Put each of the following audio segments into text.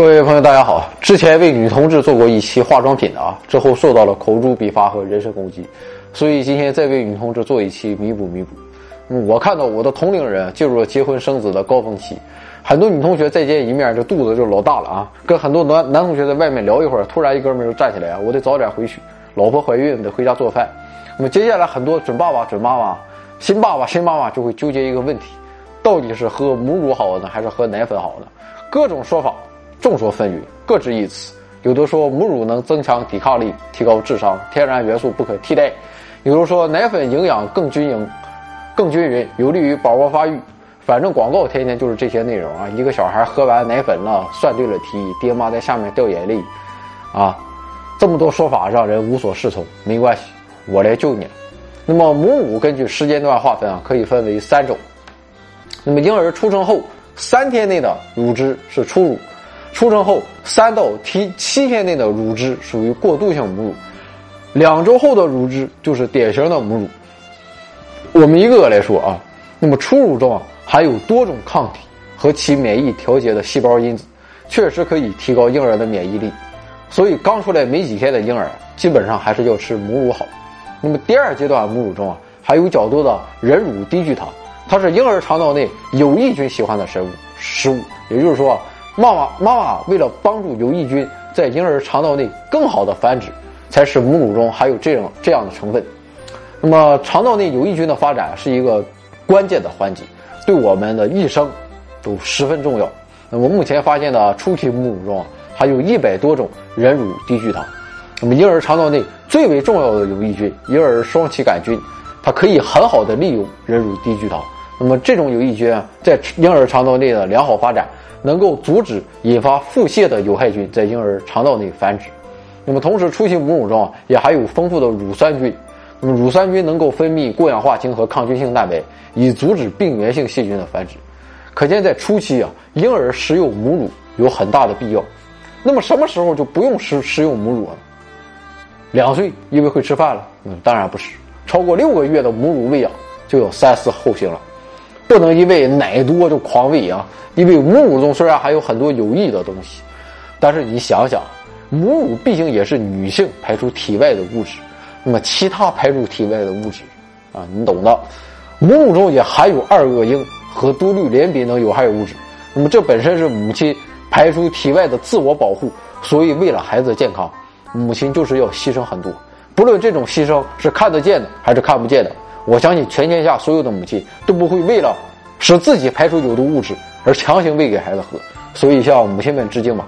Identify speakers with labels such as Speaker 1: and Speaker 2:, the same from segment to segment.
Speaker 1: 各位朋友，大家好。之前为女同志做过一期化妆品的啊，之后受到了口诛笔伐和人身攻击，所以今天再为女同志做一期弥补弥补。嗯，我看到我的同龄人进入了结婚生子的高峰期，很多女同学再见一面，这肚子就老大了啊。跟很多男男同学在外面聊一会儿，突然一哥们就站起来啊，我得早点回去，老婆怀孕得回家做饭。那么接下来很多准爸爸、准妈妈、新爸爸、新妈妈就会纠结一个问题：到底是喝母乳好呢，还是喝奶粉好呢？各种说法。众说纷纭，各执一词。有的说母乳能增强抵抗力，提高智商，天然元素不可替代；有的说奶粉营养更均匀，更均匀，有利于宝宝发育。反正广告天天就是这些内容啊！一个小孩喝完奶粉了，算对了题，爹妈在下面掉眼泪，啊，这么多说法让人无所适从。没关系，我来救你。那么母乳根据时间段划分啊，可以分为三种。那么婴儿出生后三天内的乳汁是初乳。出生后三到七七天内的乳汁属于过渡性母乳，两周后的乳汁就是典型的母乳。我们一个个来说啊，那么初乳中啊含有多种抗体和其免疫调节的细胞因子，确实可以提高婴儿的免疫力。所以刚出来没几天的婴儿，基本上还是要吃母乳好。那么第二阶段母乳中啊含有较多的人乳低聚糖，它是婴儿肠道内有益菌喜欢的食物食物，也就是说。妈妈，妈妈为了帮助有益菌在婴儿肠道内更好的繁殖，才使母乳中含有这样这样的成分。那么，肠道内有益菌的发展是一个关键的环节，对我们的一生都十分重要。那么，目前发现的初期母乳中含有一百多种人乳低聚糖。那么，婴儿肠道内最为重要的有益菌——婴儿双歧杆菌，它可以很好的利用人乳低聚糖。那么，这种有益菌啊，在婴儿肠道内的良好发展。能够阻止引发腹泻的有害菌在婴儿肠道内繁殖。那么，同时初期母乳中啊也含有丰富的乳酸菌。那么，乳酸菌能够分泌过氧化氢和抗菌性蛋白，以阻止病原性细菌的繁殖。可见，在初期啊，婴儿食用母乳有很大的必要。那么，什么时候就不用食食用母乳了？两岁因为会吃饭了？嗯，当然不是。超过六个月的母乳喂养就要三思后行了。不能因为奶多就狂喂啊！因为母乳中虽然含有很多有益的东西，但是你想想，母乳毕竟也是女性排出体外的物质，那么其他排出体外的物质，啊，你懂的。母乳中也含有二恶英和多氯联苯等有害物质，那么这本身是母亲排出体外的自我保护，所以为了孩子健康，母亲就是要牺牲很多。不论这种牺牲是看得见的还是看不见的。我相信全天下所有的母亲都不会为了使自己排出有毒物质而强行喂给孩子喝，所以向母亲们致敬吧。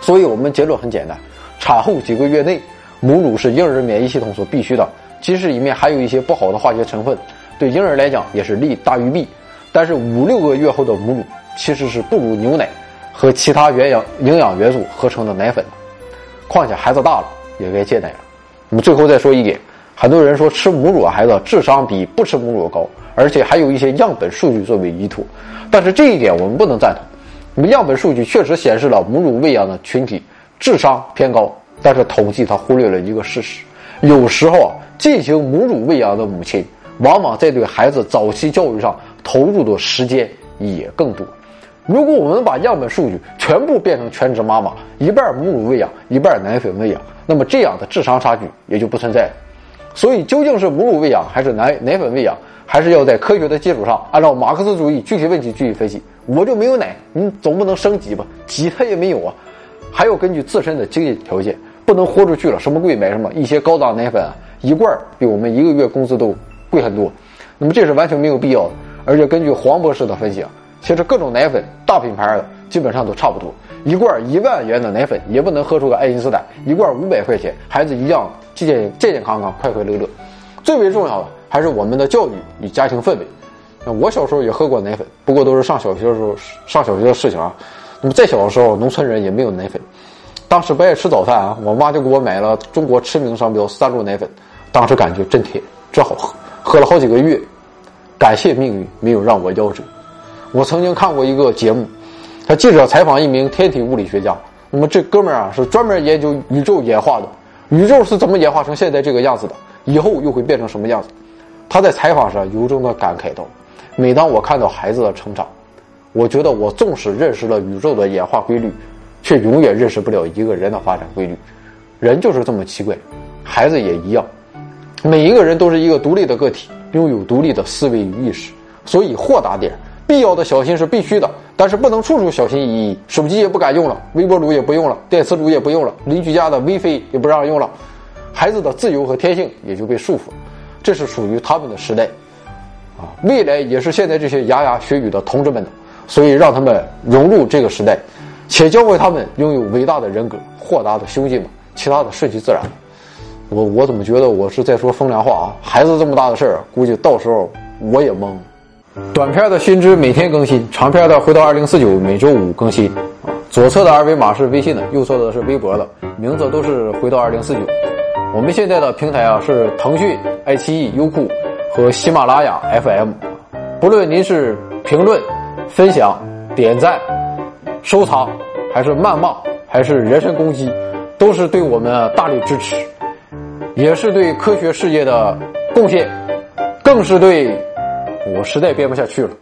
Speaker 1: 所以我们结论很简单：产后几个月内，母乳是婴儿免疫系统所必须的。即使里面含有一些不好的化学成分，对婴儿来讲也是利大于弊。但是五六个月后的母乳其实是不如牛奶和其他原养营养元素合成的奶粉。况且孩子大了也该戒奶了。那么最后再说一点。很多人说吃母乳的孩子智商比不吃母乳高，而且还有一些样本数据作为依托。但是这一点我们不能赞同。我们样本数据确实显示了母乳喂养的群体智商偏高，但是统计它忽略了一个事实：有时候啊，进行母乳喂养的母亲，往往在对孩子早期教育上投入的时间也更多。如果我们把样本数据全部变成全职妈妈，一半母乳喂养，一半奶粉喂养，那么这样的智商差距也就不存在了。所以，究竟是母乳喂养还是奶奶粉喂养，还是要在科学的基础上，按照马克思主义具体问题具体分析。我就没有奶，你总不能生鸡吧？挤它也没有啊，还要根据自身的经济条件，不能豁出去了，什么贵买什么。一些高档奶粉啊，一罐比我们一个月工资都贵很多，那么这是完全没有必要的。而且根据黄博士的分析啊，其实各种奶粉大品牌的基本上都差不多，一罐一万元的奶粉也不能喝出个爱因斯坦，一罐五百块钱，孩子一样。健健健健康康、快快乐乐，最为重要的还是我们的教育与家庭氛围。那我小时候也喝过奶粉，不过都是上小学的时候上小学的事情啊。那么再小的时候，农村人也没有奶粉。当时不爱吃早饭啊，我妈就给我买了中国驰名商标三鹿奶粉，当时感觉真甜，真好喝，喝了好几个月。感谢命运没有让我夭折。我曾经看过一个节目，他记者采访一名天体物理学家，那么这哥们儿啊是专门研究宇宙演化的。宇宙是怎么演化成现在这个样子的？以后又会变成什么样子？他在采访上由衷的感慨道：“每当我看到孩子的成长，我觉得我纵使认识了宇宙的演化规律，却永远认识不了一个人的发展规律。人就是这么奇怪，孩子也一样。每一个人都是一个独立的个体，拥有独立的思维与意识，所以豁达点，必要的小心是必须的，但是不能处处小心翼翼。手机也不敢用了，微波炉也不用了，电磁炉也不用了，邻居家的 WiFi 也不让用了。孩子的自由和天性也就被束缚了，这是属于他们的时代，啊，未来也是现在这些牙牙学语的同志们的，所以让他们融入这个时代，且教会他们拥有伟大的人格、豁达的胸襟嘛，其他的顺其自然。我我怎么觉得我是在说风凉话啊？孩子这么大的事儿，估计到时候我也懵。短片的新知每天更新，长片的回到二零四九每周五更新。左侧的二维码是微信的，右侧的是微博的，名字都是回到二零四九。我们现在的平台啊是腾讯、爱奇艺、优酷和喜马拉雅 FM。不论您是评论、分享、点赞、收藏，还是谩骂，还是人身攻击，都是对我们大力支持，也是对科学事业的贡献，更是对我实在编不下去了。